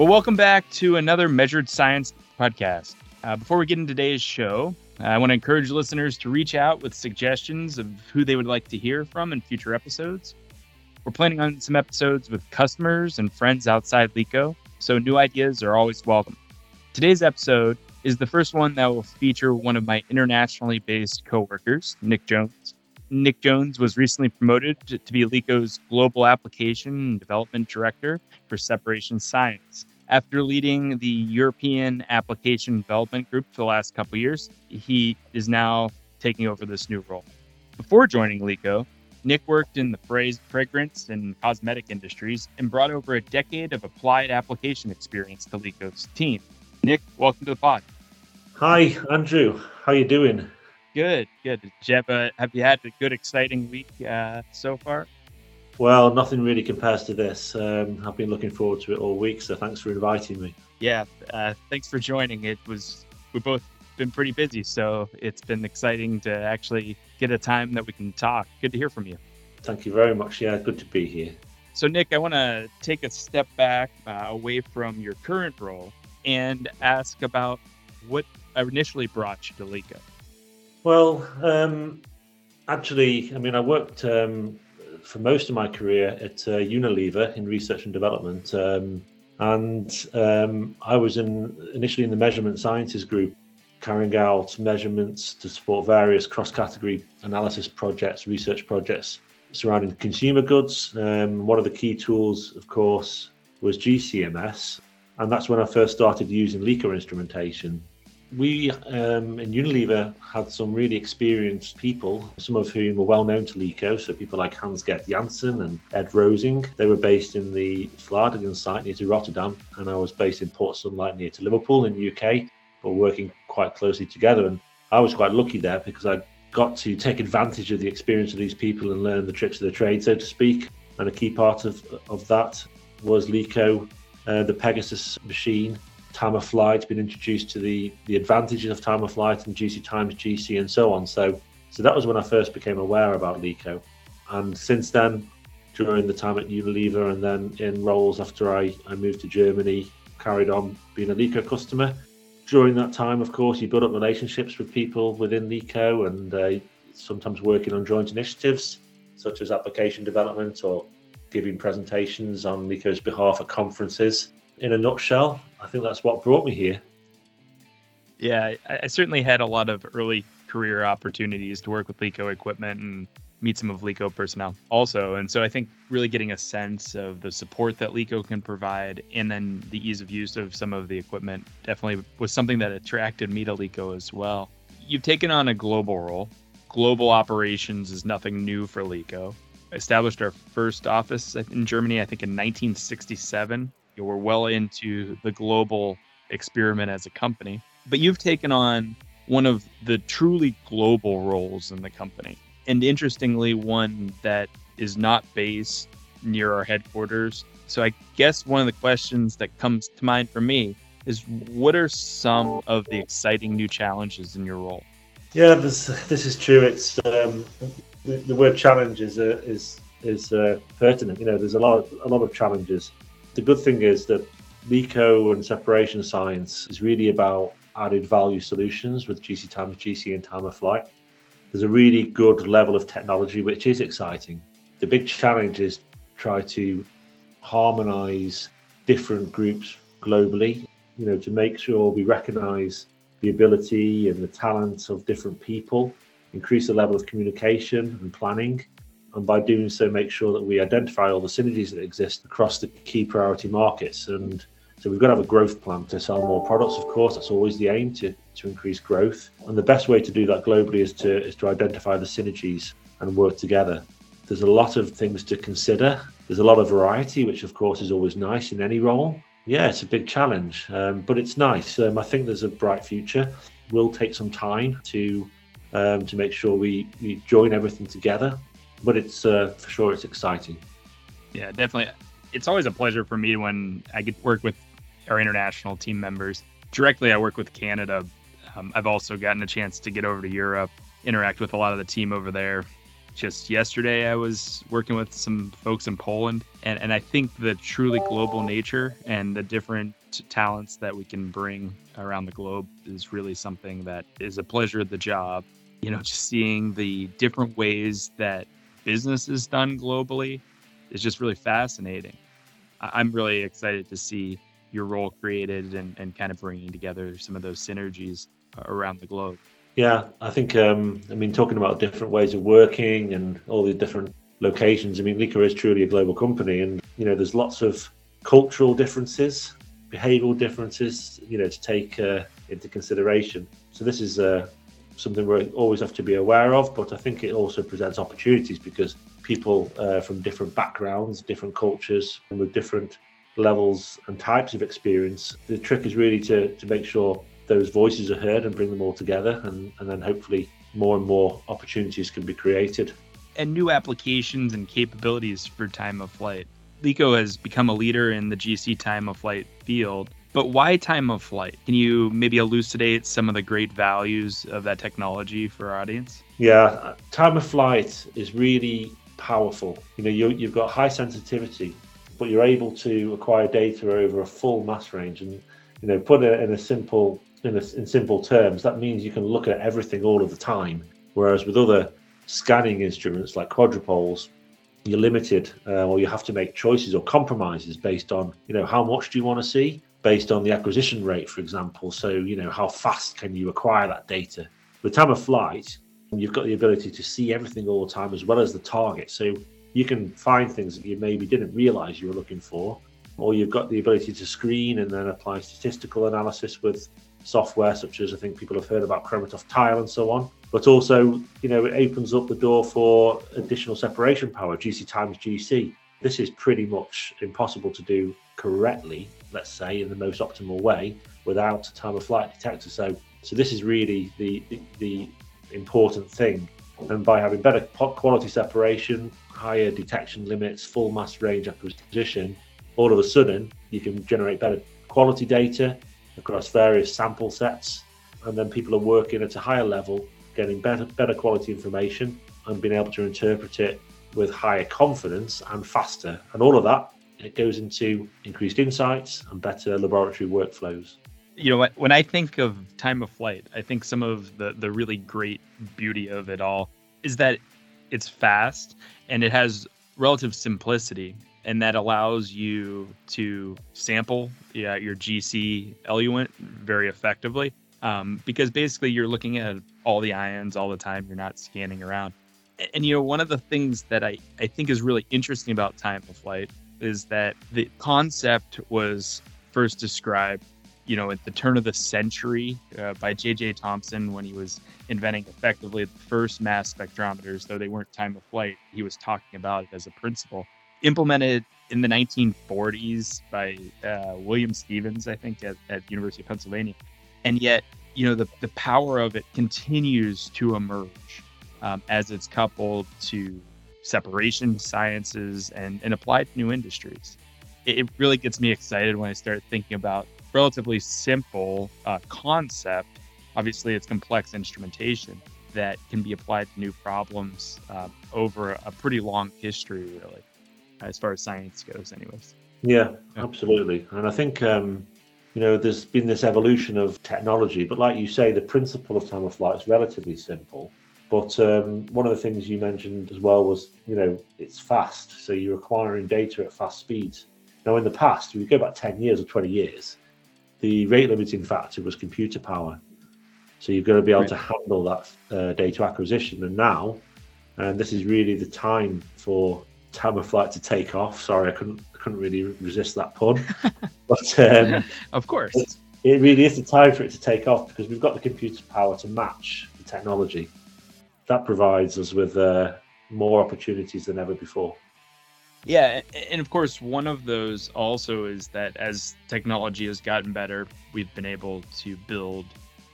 Well, welcome back to another Measured Science podcast. Uh, before we get into today's show, I want to encourage listeners to reach out with suggestions of who they would like to hear from in future episodes. We're planning on some episodes with customers and friends outside LECO, so new ideas are always welcome. Today's episode is the first one that will feature one of my internationally based coworkers, Nick Jones. Nick Jones was recently promoted to be LECO's Global Application and Development Director for Separation Science. After leading the European Application Development Group for the last couple years, he is now taking over this new role. Before joining LECO, Nick worked in the fragrance and cosmetic industries and brought over a decade of applied application experience to LECO's team. Nick, welcome to the pod. Hi, Andrew. How are you doing? Good, good. Did you have, have you had a good, exciting week uh, so far? Well, nothing really compares to this. Um, I've been looking forward to it all week, so thanks for inviting me. Yeah, uh, thanks for joining. It was we both been pretty busy, so it's been exciting to actually get a time that we can talk. Good to hear from you. Thank you very much. Yeah, good to be here. So, Nick, I want to take a step back uh, away from your current role and ask about what initially brought you to LECO. Well, um, actually, I mean, I worked um, for most of my career at uh, Unilever in research and development. Um, and um, I was in initially in the measurement sciences group, carrying out measurements to support various cross-category analysis projects, research projects surrounding consumer goods. Um, one of the key tools, of course, was GCMS, and that's when I first started using LECO instrumentation we um, in Unilever had some really experienced people, some of whom were well known to LECO. So people like Hans Gerd Janssen and Ed Rosing. They were based in the Vlaardingen site near to Rotterdam, and I was based in Port Sunlight near to Liverpool in the UK. But working quite closely together, and I was quite lucky there because I got to take advantage of the experience of these people and learn the tricks of the trade, so to speak. And a key part of of that was LECO, uh, the Pegasus machine time of flight, been introduced to the the advantages of time of flight and GC times GC and so on. So so that was when I first became aware about LECO. And since then, during the time at Unilever and then in roles after I, I moved to Germany, carried on being a LECO customer. During that time, of course, you build up relationships with people within LECO and uh, sometimes working on joint initiatives such as application development or giving presentations on LECO's behalf at conferences in a nutshell, I think that's what brought me here. Yeah, I, certainly had a lot of early career opportunities to work with LECO equipment and meet some of LECO personnel also. And so I think really getting a sense of the support that LECO can provide and then the ease of use of some of the equipment definitely was something that attracted me to LECO as well. You've taken on a global role. Global operations is nothing new for LECO. Established our first office in Germany, I think in 1967 know, we're well into the global experiment as a company. But you've taken on one of the truly global roles in the company. And interestingly, one that is not based near our headquarters. So I guess one of the questions that comes to mind for me is what are some of the exciting new challenges in your role? Yeah, this this is true. It's um, the, the, word challenge is uh, is is uh, pertinent. You know, there's a lot of, a lot of challenges the good thing is that LECO and separation science is really about added value solutions with GC times GC and time of flight. There's a really good level of technology, which is exciting. The big challenge is try to harmonize different groups globally, you know, to make sure we recognize the ability and the talents of different people, increase the level of communication and planning, and by doing so make sure that we identify all the synergies that exist across the key priority markets and so we've got to have a growth plan to sell more products of course that's always the aim to, to increase growth and the best way to do that globally is to is to identify the synergies and work together there's a lot of things to consider there's a lot of variety which of course is always nice in any role yeah it's a big challenge um, but it's nice um, i think there's a bright future We'll take some time to um, to make sure we, we join everything together but it's uh, for sure it's exciting. Yeah, definitely. It's always a pleasure for me when I get work with our international team members. Directly, I work with Canada. Um, I've also gotten a chance to get over to Europe, interact with a lot of the team over there. Just yesterday, I was working with some folks in Poland, and, and I think the truly global nature and the different talents that we can bring around the globe is really something that is a pleasure of the job. You know, just seeing the different ways that business is done globally is just really fascinating. I'm really excited to see your role created and, and kind of bringing together some of those synergies around the globe. Yeah, I think, um, I mean, talking about different ways of working and all the different locations, I mean, LECO is truly a global company and, you know, there's lots of cultural differences, behavioral differences, you know, to take uh, into consideration. So this is uh, something we always have to be aware of, but I think it also presents opportunities because people uh, from different backgrounds, different cultures, and with different levels and types of experience. The trick is really to, to make sure those voices are heard and bring them all together, and, and then hopefully more and more opportunities can be created. And new applications and capabilities for time of flight. LECO has become a leader in the GC time of flight field. But why time of flight? Can you maybe elucidate some of the great values of that technology for our audience? Yeah, time of flight is really powerful. You know, you, you've got high sensitivity, but you're able to acquire data over a full mass range. And you know, put it in a simple in, a, in simple terms, that means you can look at everything all of the time. Whereas with other scanning instruments like quadrupoles, you're limited, uh, or you have to make choices or compromises based on you know how much do you want to see, based on the acquisition rate, for example. So you know how fast can you acquire that data. With time of flight, You've got the ability to see everything all the time as well as the target. So you can find things that you maybe didn't realize you were looking for, or you've got the ability to screen and then apply statistical analysis with software such as I think people have heard about ChromaTOF Tile and so on. But also, you know, it opens up the door for additional separation power, GC times GC. This is pretty much impossible to do correctly, let's say, in the most optimal way without a time of flight detector. So, so this is really the, the, the important thing. And by having better quality separation, higher detection limits, full mass range acquisition, all of a sudden you can generate better quality data across various sample sets. And then people are working at a higher level, getting better, better quality information and being able to interpret it with higher confidence and faster. And all of that, it goes into increased insights and better laboratory workflows you know when I think of time of flight, I think some of the the really great beauty of it all is that it's fast and it has relative simplicity and that allows you to sample yeah, your GC eluent very effectively um, because basically you're looking at all the ions all the time. You're not scanning around. And, and, you know, one of the things that I, I think is really interesting about time of flight is that the concept was first described you know, at the turn of the century uh, by J.J. Thomson when he was inventing effectively the first mass spectrometers, though they weren't time of flight. He was talking about it as a principle. Implemented in the 1940s by uh, William Stephens, I think, at, at University of Pennsylvania. And yet, you know, the, the power of it continues to emerge um, as it's coupled to separation sciences and, and applied to new industries. It, it really gets me excited when I start thinking about relatively simple uh, concept. Obviously, it's complex instrumentation that can be applied to new problems uh, over a pretty long history, really, as far as science goes, anyways. Yeah, absolutely. And I think, um, you know, there's been this evolution of technology, but like you say, the principle of time of flight is relatively simple. But um, one of the things you mentioned as well was, you know, it's fast. So you're acquiring data at fast speeds. Now, in the past, if we go back 10 years or 20 years, the rate limiting factor was computer power. So you've got to be able right. to handle that uh, data acquisition. And now, and this is really the time for time of flight to take off. Sorry, I couldn't I couldn't really resist that pun. but um, of course, it, it really is the time for it to take off because we've got the computer power to match the technology. That provides us with uh, more opportunities than ever before. Yeah, and of course, one of those also is that as technology has gotten better, we've been able to build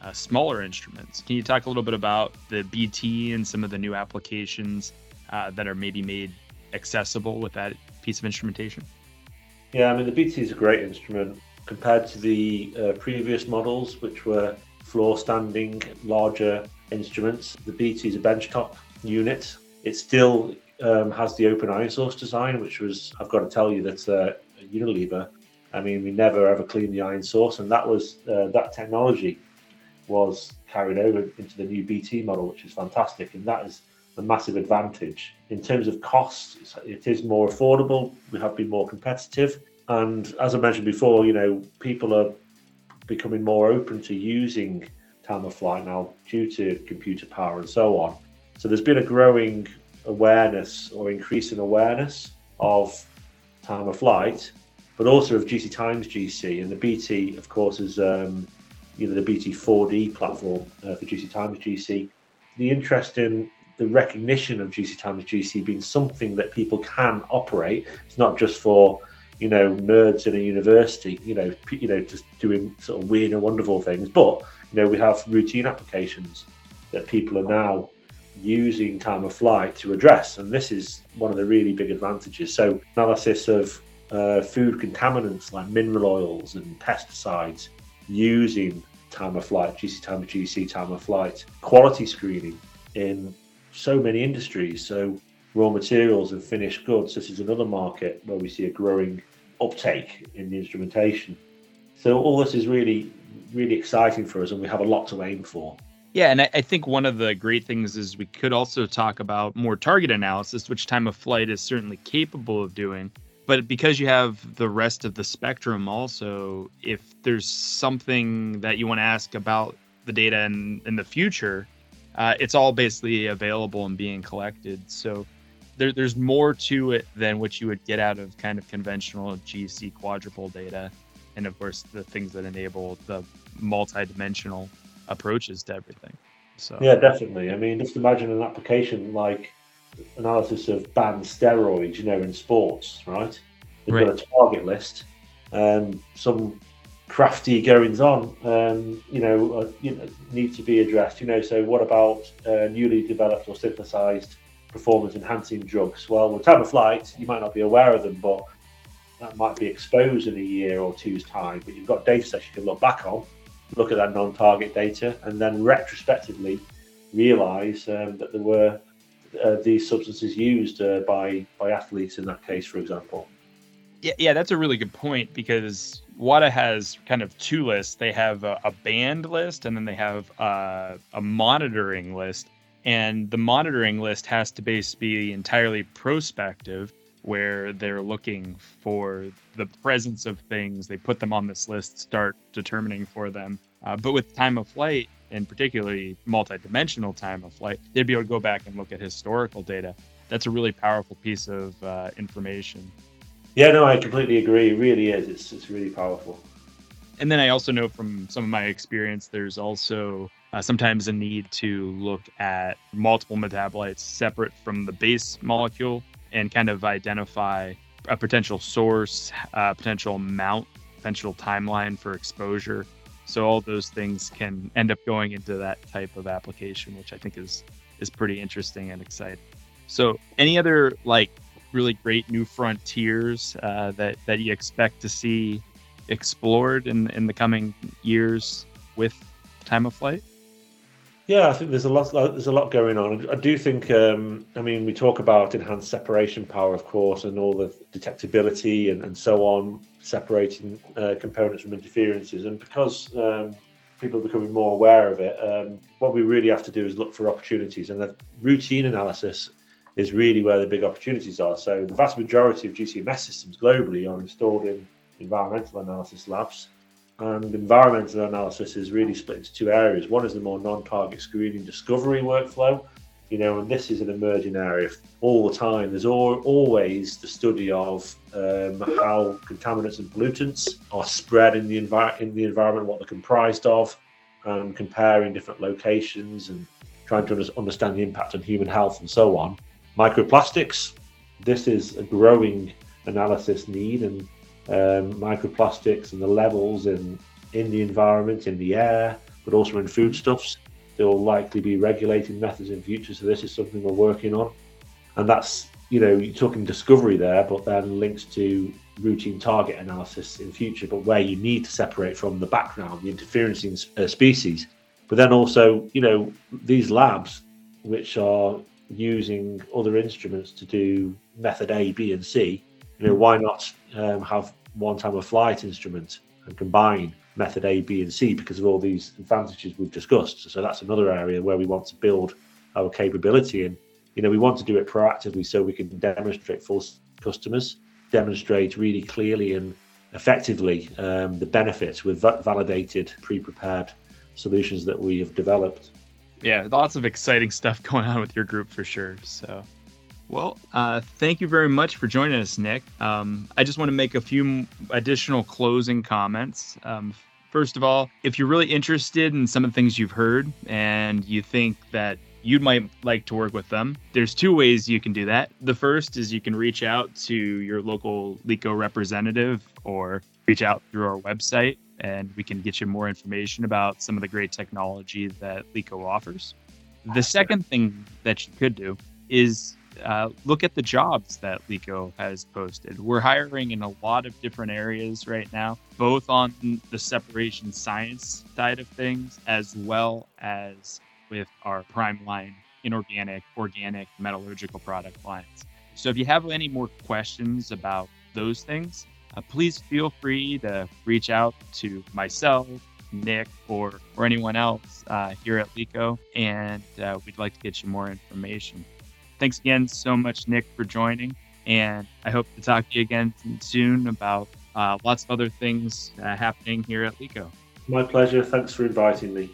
uh, smaller instruments. Can you talk a little bit about the BT and some of the new applications uh, that are maybe made accessible with that piece of instrumentation? Yeah, I mean, the BT is a great instrument. compared to the uh, previous models, which were floor standing, larger instruments. The BT is a benchtop unit. It still um, has the open source design, which was, I've got to tell you, that's uh, Unilever. I mean, we never ever cleaned the ion source, and that was uh, that technology was carried over into the new BT model, which is fantastic, and that is a massive advantage in terms of costs. It is more affordable. We have been more competitive, and as I mentioned before, you know, people are becoming more open to using time of flight now due to computer power and so on. So there's been a growing awareness or increasing awareness of time of flight, but also of GC times GC. And the BT, of course, is um, you know the BT 4D platform uh, for GC times GC. The interest in the recognition of GC times GC being something that people can operate. It's not just for you know nerds in a university, you know, you know, just doing sort of weird and wonderful things, but you know, we have routine applications that people are now using time of flight to address, and this is one of the really big advantages. So, analysis of uh, food contaminants like mineral oils and pesticides using time of flight, GC time of GC, time of flight, quality screening in so many industries. So, raw materials and finished goods. This is another market where we see a growing uptake in the instrumentation. So, all this is really really exciting for us, and we have a lot to aim for. Yeah, and I, think one of the great things is we could also talk about more target analysis, which time of flight is certainly capable of doing. But because you have the rest of the spectrum, also, if there's something that you want to ask about the data in, in the future, uh, it's all basically available and being collected. So there, there's more to it than what you would get out of kind of conventional GC quadrupole data. And of course, the things that enable the multi-dimensional approaches to everything. So yeah, definitely. I mean, just imagine an application like analysis of banned steroids, you know, in sports, right? They've right. got a target list, um, some crafty goings on, um, you know, uh, you know, need to be addressed. You know, so what about uh, newly developed or synthesized performance enhancing drugs? Well, with time of flight, you might not be aware of them, but that might be exposed in a year or two's time. But you've got data sets you can look back on look at that non-target data and then retrospectively realize um, that there were uh, these substances used uh, by by athletes in that case, for example. Yeah, yeah, that's a really good point because WADA has kind of two lists. They have a, a banned list and then they have uh, a monitoring list. And the monitoring list has to basically be entirely prospective, where they're looking for the presence of things. They put them on this list, start determining for them. Uh, but with time of flight, and particularly multi-dimensional time of flight, they'd be able to go back and look at historical data. That's a really powerful piece of uh, information. Yeah, no, I completely agree. It really is. It's, it's really powerful. And then I also know from some of my experience, there's also uh, sometimes a need to look at multiple metabolites separate from the base molecule and kind of identify a potential source, uh, potential amount, potential timeline for exposure. So all those things can end up going into that type of application, which I think is is pretty interesting and exciting. So any other like really great new frontiers uh, that that you expect to see explored in in the coming years with time of flight? Yeah, I think there's a lot. There's a lot going on. I do think. Um, I mean, we talk about enhanced separation power, of course, and all the detectability and, and so on, separating uh, components from interferences. And because um, people are becoming more aware of it, um, what we really have to do is look for opportunities. And the routine analysis is really where the big opportunities are. So the vast majority of GCMS systems globally are installed in environmental analysis labs. And environmental analysis is really split into two areas. One is the more non-target screening discovery workflow, you know, and this is an emerging area all the time. There's all, always the study of um, how contaminants and pollutants are spread in the, in the environment, what they're comprised of, and comparing different locations and trying to understand the impact on human health and so on. Microplastics, this is a growing analysis need, and um, microplastics and the levels in in the environment, in the air, but also in foodstuffs. There will likely be regulating methods in future, so this is something we're working on, and that's you know you're talking discovery there, but then links to routine target analysis in future, but where you need to separate from the background, the interferencing uh, species. But then also, you know, these labs, which are using other instruments to do method A, B, and C, you know, why not um, have one time of flight instrument and combine method A, B, and C because of all these advantages we've discussed. So that's another area where we want to build our capability And, You know, we want to do it proactively so we can demonstrate for customers, demonstrate really clearly and effectively um, the benefits with validated, pre-prepared solutions that we have developed. Yeah, lots of exciting stuff going on with your group for sure. So well, uh, thank you very much for joining us, Nick. Um, I just want to make a few additional closing comments. Um, first of all, if you're really interested in some of the things you've heard and you think that you might like to work with them, there's two ways you can do that. The first is you can reach out to your local LECO representative or reach out through our website and we can get you more information about some of the great technology that LECO offers. The second thing that you could do is uh, look at the jobs that LECO has posted. We're hiring in a lot of different areas right now, both on the separation science side of things, as well as with our prime line inorganic, organic, metallurgical product lines. So if you have any more questions about those things, uh, please feel free to reach out to myself, Nick, or, or anyone else uh, here at LECO, and uh, we'd like to get you more information. Thanks again so much, Nick, for joining. And I hope to talk to you again soon about uh, lots of other things uh, happening here at LECO. My pleasure. Thanks for inviting me.